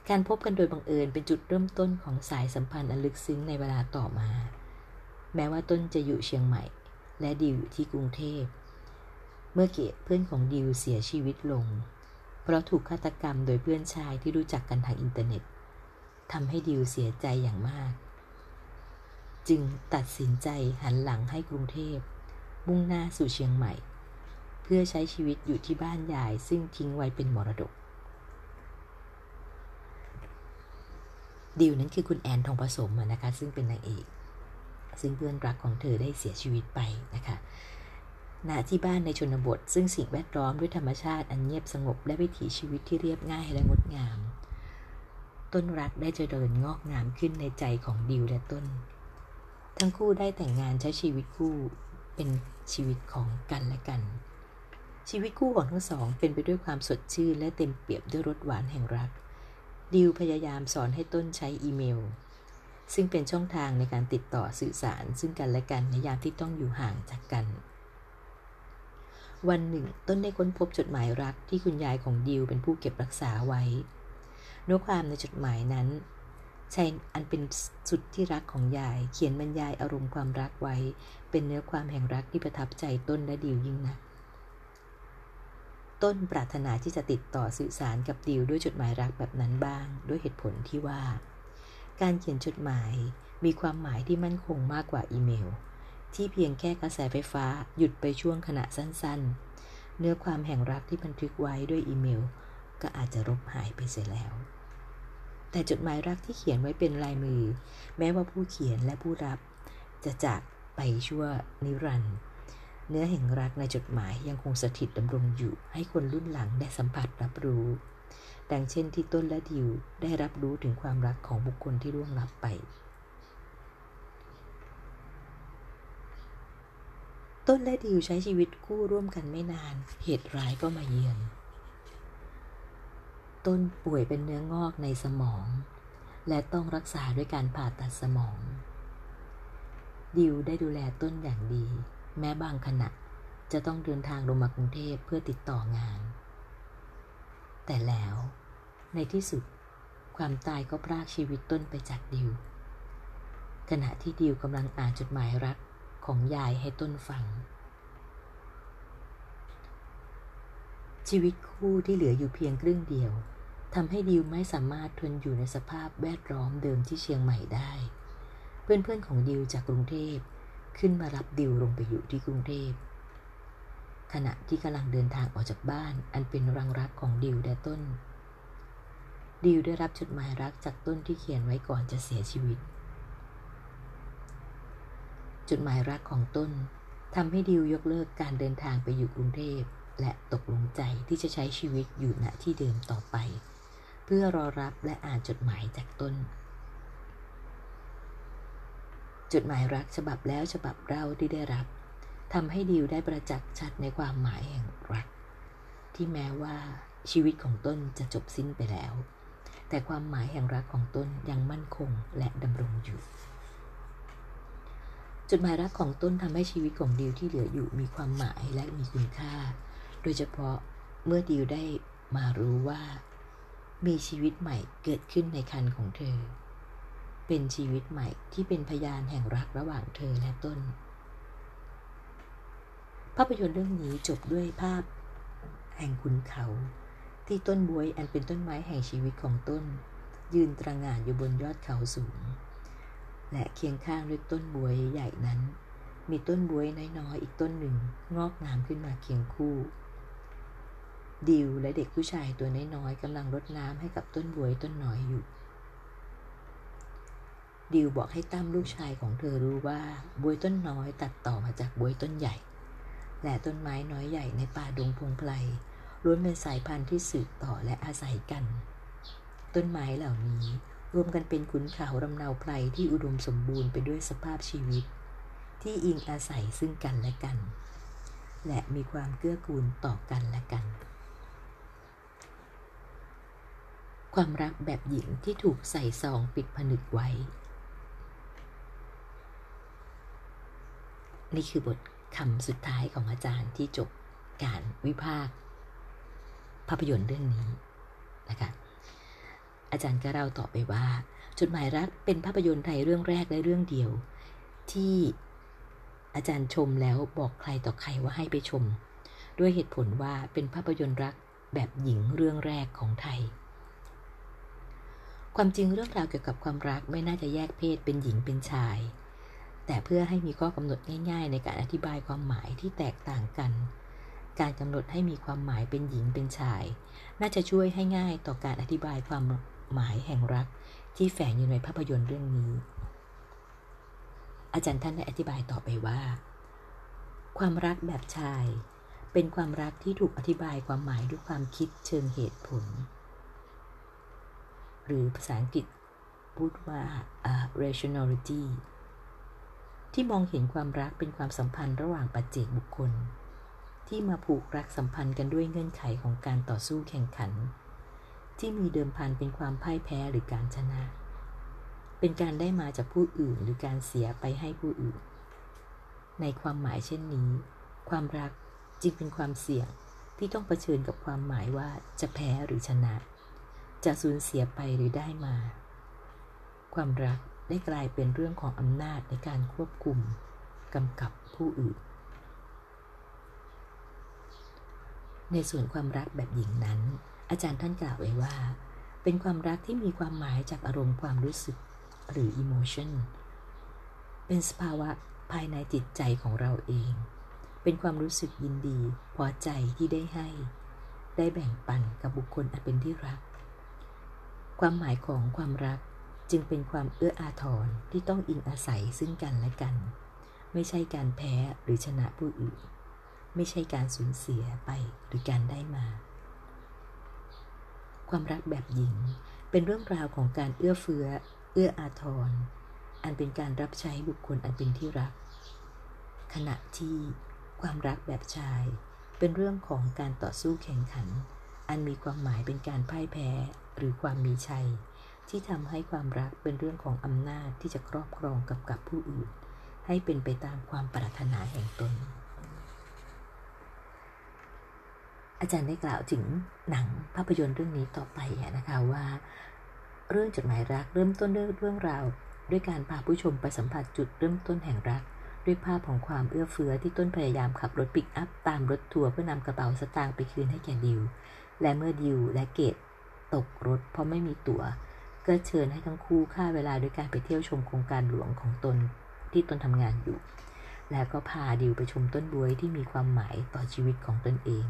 การพบกันโดยบังเอิญเป็นจุดเริ่มต้นของสายสัมพันธ์อันลึกซึ้งในเวลาต่อมา แม้ว่าต้นจะอยู่เชียงใหม่ และดิวอยู่ที่กรุงเทพ เมื่อเกดเพื่อนของดิวเสียชีวิตลง เพราะถูกฆาตกรรมโดยเพื่อนชายที่รู้จักกันทางอินเทอร์เน็ตทำให้ดิวเสียใจอย่างมาก จึงตัดสินใจหันหลังให้กรุงเทพ มุ่งหน้าสู่เชียงใหม่ เพื่อใช้ชีวิตอยู่ที่บ้านยายซึ่งทิ้งไว้เป็นมรดก ดิวนั้นคือคุณแอนทองผสมนะคะ ซึ่งเป็นนางเอก ซึ่งเพื่อนรักของเธอได้เสียชีวิตไปนะคะณที่บ้านในชนบท ซึ่งสิ่งแวดล้อมด้วยธรรมชาติอันเงียบสงบและวิถีชีวิตที่เรียบง่ายและงดงาม ต้นรักได้เจริญงอกงามขึ้นในใจของดิวและต้น ทั้งคู่ได้แต่งงานใช้ชีวิตคู่เป็นชีวิตของกันและกัน ชีวิตคู่ของทั้งสองเป็นไปด้วยความสดชื่นและเต็มเปี่ยมด้วยรสหวานแห่งรัก ดิวพยายามสอนให้ต้นใช้อีเมล ซึ่งเป็นช่องทางในการติดต่อสื่อสาร ซึ่งกันและกันในยามที่ต้องอยู่ห่างจากกัน วันหนึ่ง ต้นได้ค้นพบจดหมายรักที่คุณยายของดิวเป็นผู้เก็บรักษาไว้เนื้อความในจดหมายนั้น ชายอันเป็นสุดที่รักของยาย เขียนบรรยายอารมณ์ความรักไว้ เป็นเนื้อความแห่งรักที่ประทับใจต้นและดิวยิ่งนักต้นปรารถนาที่จะติดต่อสื่อสารกับดิวด้วยจดหมายรักแบบนั้นบ้าง ด้วยเหตุผลที่ว่า การเขียนจดหมายมีความหมายที่มั่นคงมากกว่าอีเมล ที่เพียงแค่กระแสไฟฟ้าหยุดไปช่วงขณะสั้นๆ เนื้อความแห่งรักที่บันทึกไว้ด้วยอีเมล ก็อาจจะรบหายไปเสียแล้ว แต่จดหมายรักที่เขียนไว้เป็นลายมือ แม้ว่าผู้เขียนและผู้รับ จะจากไปชั่วนิรันดร์เนื้อแห่งรักในจดหมายยังคงสถิตดำรงอยู่ ให้คนรุ่นหลังได้สัมผัสรับรู้ ดังเช่นที่ต้นและดิวได้รับรู้ถึงความรักของบุคคลที่ร่วงลับไป ต้นและดิวใช้ชีวิตคู่ร่วมกันไม่นาน เหตุร้ายก็มาเยือน ต้นป่วยเป็นเนื้องอกในสมอง และต้องรักษาด้วยการผ่าตัดสมอง ดิวได้ดูแลต้นอย่างดี แม้บางขณะจะต้องเดินทางลงมากรุงเทพเพื่อติดต่องาน แต่แล้วในที่สุดความตายก็พรากชีวิตต้นไปจากดิว ขณะที่ดิวกำลังอ่านจดหมายรักของยายให้ต้นฟัง ชีวิตคู่ที่เหลืออยู่เพียงครึ่งเดียวทำให้ดิวไม่สามารถทนอยู่ในสภาพแวดล้อมเดิมที่เชียงใหม่ได้ เพื่อนๆของดิวจากกรุงเทพขึ้นมารับดิวลงไปอยู่ที่กรุงเทพขณะที่กำลังเดินทางออกจากบ้าน อันเป็นรังรักของดิวและต้น ดิวได้รับจดหมายรักจากต้นที่เขียนไว้ก่อนจะเสียชีวิต จดหมายรักของต้นทำให้ดิวยกเลิกการเดินทางไปอยู่กรุงเทพ และตกลงใจที่จะใช้ชีวิตอยู่ณที่เดิมต่อไป เพื่อรอรับและอ่านจดหมายจากต้น จดหมายรักฉบับแล้วฉบับเล่าที่ได้รับทำให้ดิวได้ประจักษ์ชัดในความหมายแห่งรัก ที่แม้ว่าชีวิตของต้นจะจบสิ้นไปแล้ว แต่ความหมายแห่งรักของต้นยังมั่นคงและดำรงอยู่ จดหมายรักของต้นทำให้ชีวิตของดิวที่เหลืออยู่มีความหมายและมีคุณค่า โดยเฉพาะเมื่อดิวได้มารู้ว่า มีชีวิตใหม่เกิดขึ้นในคันของเธอ เป็นชีวิตใหม่ที่เป็นพยานแห่งรักระหว่างเธอและต้น ภาพยนตร์เรื่องนี้จบด้วยภาพ แห่งคุณเขา ที่ต้นบวยอันเป็นต้นไม้แห่งชีวิตของต้น ยืนตระหง่านอยู่บนยอดเขาสูง และเคียงข้างด้วยต้นบวยใหญ่นั้นมีต้นบวยน้อยๆอีกต้นหนึ่งงอกงามขึ้นมาเคียงคู่ ดิวและเด็กผู้ชายตัวน้อยๆกำลังรดน้ำให้กับต้นบวยต้นน้อยอยู่ ดิวบอกให้ตั้มลูกชายของเธอรู้ว่าบวยต้นน้อยตัดต่อมาจากบวยต้นใหญ่ และต้นไม้น้อยใหญ่ในป่าดงพงไพรล้วนเป็นสายพันธุ์ที่สืบต่อและอาศัยกัน ต้นไม้เหล่านี้รวมกันเป็นขุนเขาลำเนาไพรที่อุดมสมบูรณ์ไปด้วยสภาพชีวิต ที่อิงอาศัยซึ่งกันและกัน และมีความเกื้อกูลต่อกันและกัน ความรักแบบหญิงที่ถูกใส่ซองปิดผนึกไว้ นี่คือบทคำสุดท้ายของอาจารย์ที่จบการวิพากษ์ภาพยนตร์เรื่องนี้นะคะอาจารย์ก็เล่าต่อไปว่าจดหมายรักเป็นภาพยนตร์ไทยเรื่องแรกและเรื่องเดียว ที่อาจารย์ชมแล้วบอกใครต่อใครว่าให้ไปชม ด้วยเหตุผลว่าเป็นภาพยนตร์รักแบบหญิงเรื่องแรกของไทย ความจริงเรื่องราวเกี่ยวกับความรักไม่น่าจะแยกเพศเป็นหญิงเป็นชาย แต่เพื่อให้มีข้อกำหนดง่าย ๆ ในการอธิบายความหมายที่แตกต่างกัน การกำหนดให้มีความหมายเป็นหญิงเป็นชาย น่าจะช่วยให้ง่ายต่อการอธิบายความหมายแห่งรัก ที่แฝงอยู่ในภาพยนตร์เรื่องนี้ อาจารย์ท่านได้อธิบายต่อไปว่า ความรักแบบชาย เป็นความรักที่ถูกอธิบายความหมายด้วยความคิดเชิงเหตุผล หรือภาษาอังกฤษพูดว่า uh, rationality ที่มองเห็นความรักเป็นความสัมพันธ์ระหว่างปัจเจกบุคคล ที่มาผูกรักสัมพันธ์กันด้วยเงื่อนไขของการต่อสู้แข่งขัน ที่มีเดิมพันเป็นความพ่ายแพ้หรือการชนะ เป็นการได้มาจากผู้อื่นหรือการเสียไปให้ผู้อื่น ในความหมายเช่นนี้ ความรักจึงเป็นความเสี่ยงที่ต้องเผชิญกับความหมายว่าจะแพ้หรือชนะ จะสูญเสียไปหรือได้มา ความรักได้กลายเป็นเรื่องของอำนาจในการควบคุมกำกับผู้อื่น ในส่วนความรักแบบหญิงนั้น อาจารย์ท่านกล่าวไว้ว่า เป็นความรักที่มีความหมายจากอารมณ์ความรู้สึกหรือ emotion เป็นสภาวะภายในจิตใจของเราเอง เป็นความรู้สึกยินดี พอใจที่ได้ให้ ได้แบ่งปันกับบุคคลอันเป็นที่รัก ความหมายของความรักจึงเป็นความเอื้ออาทรที่ต้องอิงอาศัยซึ่งกันและกัน ไม่ใช่การแพ้หรือชนะผู้อื่น ไม่ใช่การสูญเสียไปหรือการได้มา ความรักแบบหญิงเป็นเรื่องราวของการเอื้อเฟื้อ เอื้ออาทรอันเป็นการรับใช้บุคคลอันเป็นที่รัก ขณะที่ความรักแบบชาย เป็นเรื่องของการต่อสู้แข่งขัน อันมีความหมายเป็นการพ่ายแพ้ หรือความมีชัย ที่ทำให้ความรักเป็นเรื่องของอำนาจที่จะครอบครองกับกับผู้อื่น ให้เป็นไปตามความปรารถนาแห่งตน อาจารย์ได้กล่าวถึงหนังภาพยนตร์เรื่องนี้ต่อไปนะคะว่า เรื่องจดหมายรักเริ่มต้นด้วยเรื่องราว ด้วยการพาผู้ชมไปสัมผัสจุดเริ่มต้นแห่งรักด้วยภาพของความเอื้อเฟื้อที่ต้นพยายามขับรถปิกอัพตามรถทัวร์เพื่อนำกระเป๋าสตางค์ไปคืนให้แก่ดิว และเมื่อดิวและเกต ตกรถเพราะไม่มีตั๋ว ก็เชิญให้ทั้งคู่ฆ่าเวลาด้วยการไปเที่ยวชมโครงการหลวงของตนที่ตนทำงานอยู่ แล้วก็พาดิวไปชมต้นบ๊วยที่มีความหมายต่อชีวิตของตนเอง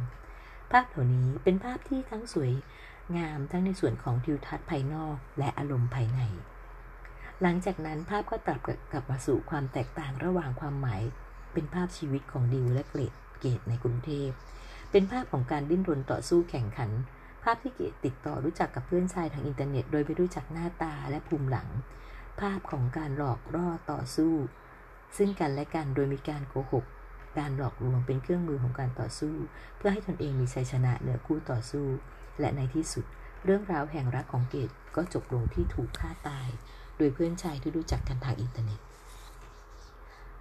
ภาพเหล่านี้เป็นภาพที่ทั้งสวยงามทั้งในส่วนของทิวทัศน์ภายนอกและอารมณ์ภายใน หลังจากนั้นภาพก็ตัดกลับมาสู่ความแตกต่างระหว่างความหมาย เป็นภาพชีวิตของดิวและเกรดเกตในกรุงเทพ เป็นภาพของการดิ้นรนต่อสู้แข่งขัน ภาพที่เกดติดต่อรู้จักกับเพื่อนชายทางอินเทอร์เน็ต โดยไม่รู้จักหน้าตาและภูมิหลัง ภาพของการหลอกล่อต่อสู้ ซึ่งกันและกันโดยมีการโกหก การหลอกลวงเป็นเครื่องมือของการต่อสู้ เพื่อให้ตนเองมีชัยชนะเหนือคู่ต่อสู้ และในที่สุด เรื่องราวแห่งรักของเกดก็จบลงที่ถูกฆ่าตาย โดยเพื่อนชายที่รู้จักกันทางอินเทอร์เน็ต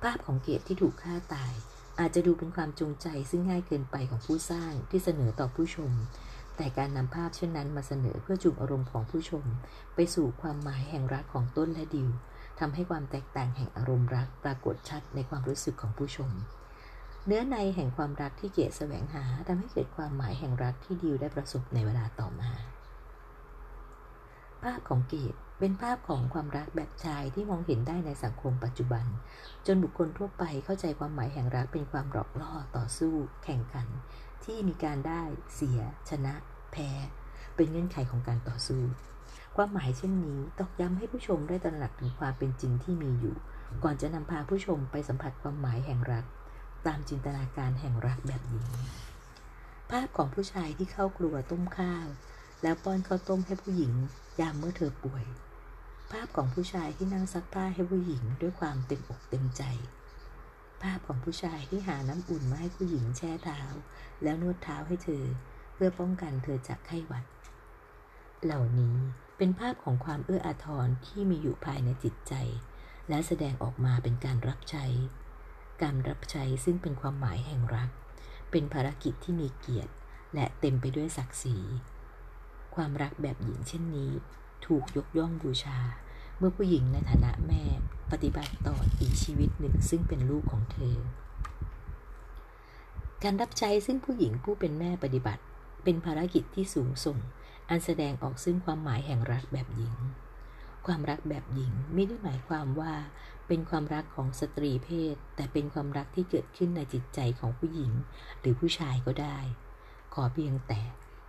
ภาพของเกดที่ถูกฆ่าตาย อาจจะดูเป็นความจงใจซึ่งง่ายเกินไปของผู้สร้างที่เสนอต่อผู้ชม แต่การนำภาพเช่นนั้นมาเสนอเพื่อจูงอารมณ์ของผู้ชม ไปสู่ความหมายแห่งรักของต้นและดิวทำให้ความแตกต่างแห่งอารมณ์รักปรากฏชัดในความรู้สึกของผู้ชม เนื้อในแห่งความรักที่เกศแสวงหาทำให้เกิดความหมายแห่งรักที่ดิวได้ประสบในเวลาต่อมา ภาพของเกศเป็นภาพของความรักแบบชายที่มองเห็นได้ในสังคมปัจจุบัน จนบุคคลทั่วไปเข้าใจความหมายแห่งรักเป็นความหลอกล่อต่อสู้ แข่งขัน ที่มีการได้ เสีย ชนะ แพ้ เป็นเงื่อนไขของการต่อสู้ ความหมายเช่นนี้ตอกย้ำให้ผู้ชมได้ตระหนักถึงความเป็นจริงที่มีอยู่ ก่อนจะนำพาผู้ชมไปสัมผัสความหมายแห่งรัก ตามจินตนาการแห่งรักแบบนี้ภาพของผู้ชายที่เข้าครัวต้มข้าว แล้วป้อนข้าวต้มให้ผู้หญิง ยามเมื่อเธอป่วย ภาพของผู้ชายที่นั่งซักผ้าให้ผู้หญิงด้วยความเต็มอกเต็มใจ ภาพของผู้ชายที่หาน้ำอุ่นมาให้ผู้หญิงแช่เท้า แล้วนวดเท้าให้เธอ พื่อป้องกันเธอจากไข้หวัด เหล่านี้เป็นภาพของความเอื้ออาทรที่มีอยู่ภายในจิตใจ และแสดงออกมาเป็นการรับใช้ การรับใช้ซึ่งเป็นความหมายแห่งรัก เป็นภารกิจที่มีเกียรติ และเต็มไปด้วยศักดิ์ศรี ความรักแบบหญิงเช่นนี้ ถูกยกย่องบูชา เมื่อผู้หญิงในฐานะแม่ปฏิบัติต่ออีกชีวิตหนึ่งซึ่งเป็นลูกของเธอ การรับใช้ซึ่งผู้หญิงผู้เป็นแม่ปฏิบัติ เป็นภารกิจที่สูงส่ง อันแสดงออกซึ่งความหมายแห่งรักแบบหญิง ความรักแบบหญิงไม่ได้หมายความว่า เป็นความรักของสตรีเพศ แต่เป็นความรักที่เกิดขึ้นในจิตใจของผู้หญิง หรือผู้ชายก็ได้ ขอเพียงแต่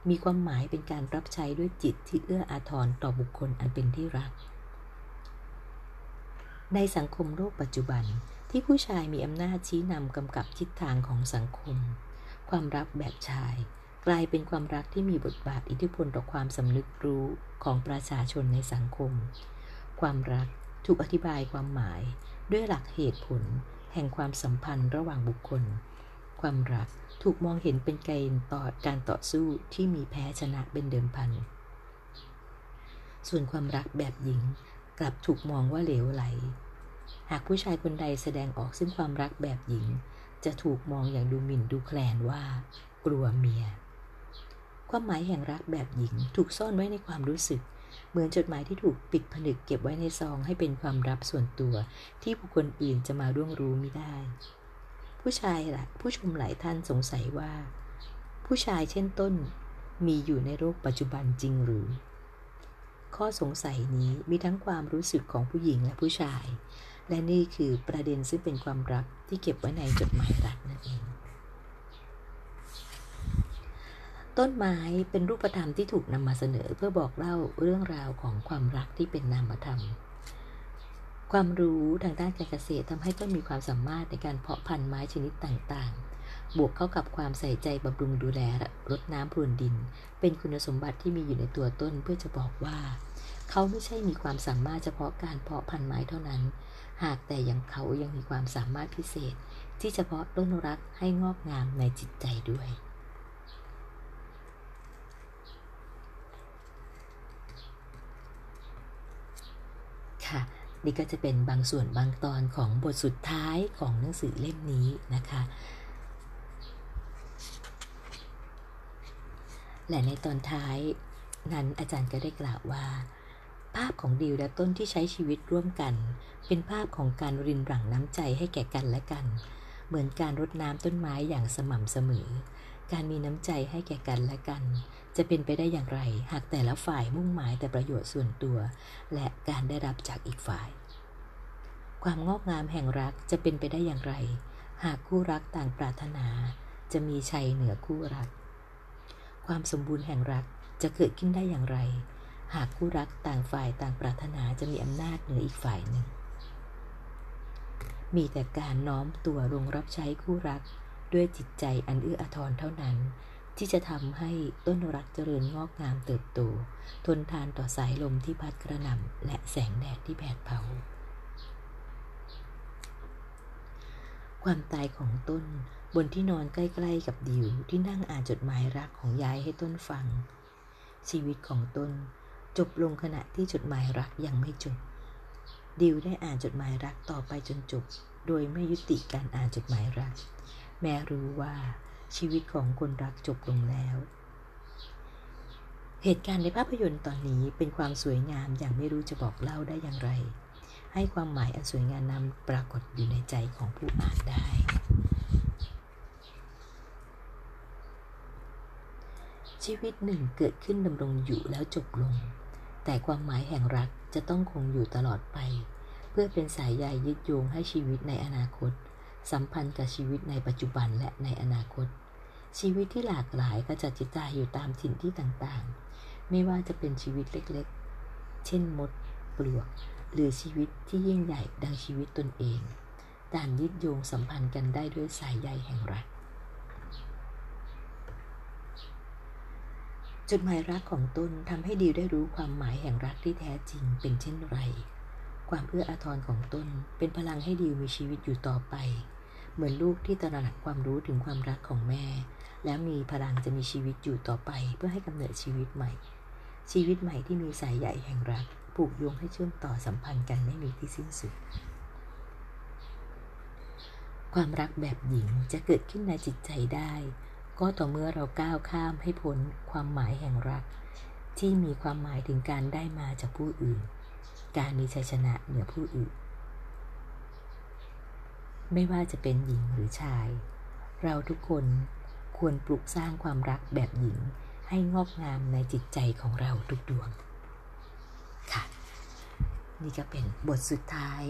มีความหมายเป็นการรับใช้ด้วยจิตที่เอื้ออาทรต่อบุคคลอันเป็นที่รัก ในสังคมโลกปัจจุบันที่ผู้ชายมีอำนาจชี้นำกำกับทิศทางของสังคม ความรักแบบชาย กลายเป็นความรักที่มีบทบาทอิทธิพลต่อความสำนึกรู้ของประชาชนในสังคม ความรักถูกอธิบายความหมายด้วยหลักเหตุผล แห่งความสัมพันธ์ระหว่างบุคคล ความรักถูกมองเห็นเป็นเกณฑ์ต่อการต่อสู้ที่มีแพ้ชนะเป็นเดิมพัน ส่วนความรักแบบหญิงกลับถูกมองว่าเหลวไหล หากผู้ชายคนใดแสดงออกซึ่งความรักแบบหญิง จะถูกมองอย่างดูหมิ่นดูแคลนว่า กลัวเมีย ความหมายแห่งรักแบบหญิงถูกซ่อนไว้ในความรู้สึก เหมือนจดหมายที่ถูกปิดผนึกเก็บไว้ในซองให้เป็นความลับส่วนตัว ที่บุคคลอื่นจะมาร่วงรู้ไม่ได้ ผู้ชายละผู้ชมหลายท่านสงสัยว่า ผู้ชายเช่นต้น มีอยู่ในโลกปัจจุบันจริงหรือ ข้อสงสัยนี้มีทั้งความรู้สึกของผู้หญิงและผู้ชาย และนี่คือประเด็นซึ่งเป็นความรักที่เก็บไว้ในจดหมายรักนั่นเอง ต้นไม้เป็นรูปธรรมที่ถูกนำมาเสนอเพื่อบอกเล่าเรื่องราวของความรักที่เป็นนามธรรม ความรู้ทางด้านการเกษตรทำให้ต้นมีความสามารถในการเพาะพันธุ์ไม้ชนิดต่างๆ บวกเข้ากับความใส่ใจบำรุงดูแลรดน้ำพรวนดิน เป็นคุณสมบัติที่มีอยู่ในตัวต้นเพื่อจะบอกว่า เขาไม่ใช่มีความสามารถเฉพาะการเพาะพันธุ์ไม้เท่านั้น หากแต่ยังเขายังมีความสามารถพิเศษ ที่เฉพาะต้นรักให้งอกงามในจิตใจด้วย ค่ะ นี่ก็จะเป็นบางส่วนบางตอนของบทสุดท้ายของหนังสือเล่มนี้นะคะ และในตอนท้ายนั้นอาจารย์ก็ได้กล่าวว่า ภาพของดิวและต้นที่ใช้ชีวิตร่วมกัน เป็นภาพของการรินหลั่งน้ำใจให้แก่กันและกัน เหมือนการรดน้ำต้นไม้อย่างสม่ำเสมอ การมีน้ำใจให้แก่กันและกัน จะเป็นไปได้อย่างไร หากแต่ละฝ่ายมุ่งหมายแต่ประโยชน์ส่วนตัว และการได้รับจากอีกฝ่าย ความงอกงามแห่งรักจะเป็นไปได้อย่างไร หากคู่รักต่างปรารถนา จะมีชัยเหนือคู่รัก ความสมบูรณ์แห่งรักจะเกิดขึ้นได้อย่างไร หากคู่รักต่างฝ่ายต่างปรารถนาจะมีอำนาจเหนืออีกฝ่ายหนึ่ง มีแต่การน้อมตัวลงรับใช้คู่รัก ด้วยจิตใจอันเอื้ออาทรเท่านั้น ที่จะทำให้ต้นรักเจริญงอกงามเติบโต ทนทานต่อสายลมที่พัดกระหน่ำและแสงแดดที่แผดเผา ความตายของต้นบนที่นอนใกล้ๆกับดิวที่นั่งอ่านจดหมายรักของยายให้ต้นฟัง ชีวิตของต้นจบลงขณะที่จดหมายรักยังไม่จบ ดิวได้อ่านจดหมายรักต่อไปจนจบ โดยไม่ยุติการอ่านจดหมายรัก แม้รู้ว่าชีวิตของคนรักจบลงแล้ว เหตุการณ์ในภาพยนตร์ตอนนี้เป็นความสวยงามอย่างไม่รู้จะบอกเล่าได้อย่างไร ให้ความหมายอันสวยงามนำปรากฏอยู่ในใจของผู้อ่านได้ ชีวิตหนึ่งเกิดขึ้นดำรงอยู่แล้วจบลง แต่ความหมายแห่งรักจะต้องคงอยู่ตลอดไป เพื่อเป็นสายใยยึดโยงให้ชีวิตในอนาคต สัมพันธ์กับชีวิตในปัจจุบันและในอนาคต ชีวิตที่หลากหลายกระจัดจิตใจอยู่ตามถิ่นที่ต่างๆ ไม่ว่าจะเป็นชีวิตเล็กๆ เช่นมด ปลวก หรือชีวิตที่ยิ่งใหญ่ดังชีวิตตนเองต่างยึดโยงสัมพันธ์กันได้ด้วยสายใยแห่งรัก จุดหมายรักของต้นทำให้ดิวได้รู้ความหมายแห่งรักที่แท้จริงเป็นเช่นไร ความเอื้ออาทรของต้นเป็นพลังให้ดิวมีชีวิตอยู่ต่อไป เหมือนลูกที่ตระหนักความรู้ถึงความรักของแม่ แล้วมีพลังจะมีชีวิตอยู่ต่อไป เพื่อให้กำเนิดชีวิตใหม่ ชีวิตใหม่ที่มีสายใหญ่แห่งรักผูกโยงให้เชื่อมต่อสัมพันธ์กันไม่มีที่สิ้นสุด ความรักแบบหญิงจะเกิดขึ้นในจิตใจได้ ก็ต่อเมื่อเราก้าวข้ามให้พ้นความหมายแห่งรัก ที่มีความหมายถึงการได้มาจากผู้อื่น การมีชัยชนะเหนือผู้อื่น ไม่ว่าจะเป็นหญิงหรือชาย เราทุกคนควรปลูกสร้างความรักแบบหญิงให้งอกงามในจิตใจของเราทุกดวง ค่ะ นี่ก็เป็นบทสุดท้าย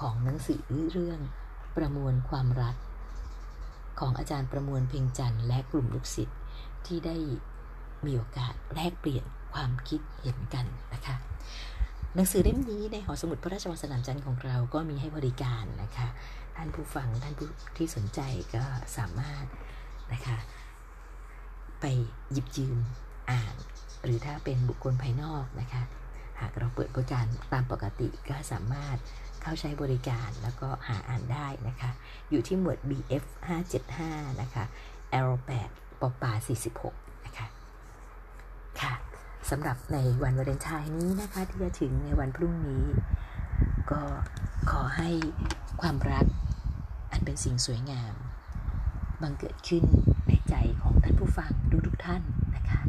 ของหนังสือเรื่องประมวลความรัก ของอาจารย์ประมวลเพ่งจันทร์และกลุ่มลูกศิษย์ที่ได้มีโอกาสแลกเปลี่ยนความคิดเห็นกันนะคะ หนังสือเล่มนี้ในหอสมุดพระราชวังสนามจันทร์ของเราก็มีให้บริการนะคะ ท่านผู้ฟังท่านผู้ที่สนใจก็สามารถนะคะ ไปหยิบยืมอ่าน หรือถ้าเป็นบุคคลภายนอกนะคะ หากเราเปิดบริการตามปกติก็สามารถเข้าใช้บริการแล้วก็หาอ่านได้นะคะ อยู่ที่หมวด BF 575นะคะ L 8ปปา46 นะคะ ค่ะ สำหรับในวันวาเลนไทน์นี้นะคะที่จะถึงในวันพรุ่งนี้ ก็ขอให้ความรักอันเป็นสิ่งสวยงาม บังเกิดขึ้นในใจของท่านผู้ฟังทุกทุกท่านนะคะ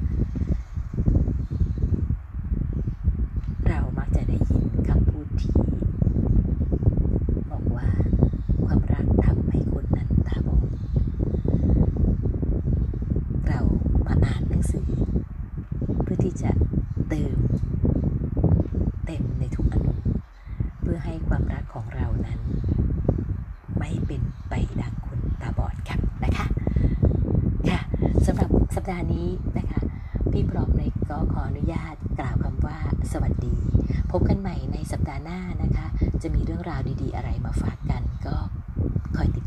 เรามักจะได้ยินคำพูดที่ บอกว่าความรักทำให้คนนั้นตาบอดเรามาอ่านหนังสือ เพื่อที่จะเติม เต็มในทุกอนุเพื่อให้ความรักของเรานั้น ไม่เป็นไปดังคนตาบอดครับนะคะ ค่ะสำหรับสัปดาห์นี้นะคะ พี่พร้อมเลยก็ ขออนุญาตกล่าวคำว่าสวัสดี พบกันใหม่ในสัปดาห์หน้านะคะ จะมีเรื่องราวดีๆ อะไรมาฝากกันก็คอยติด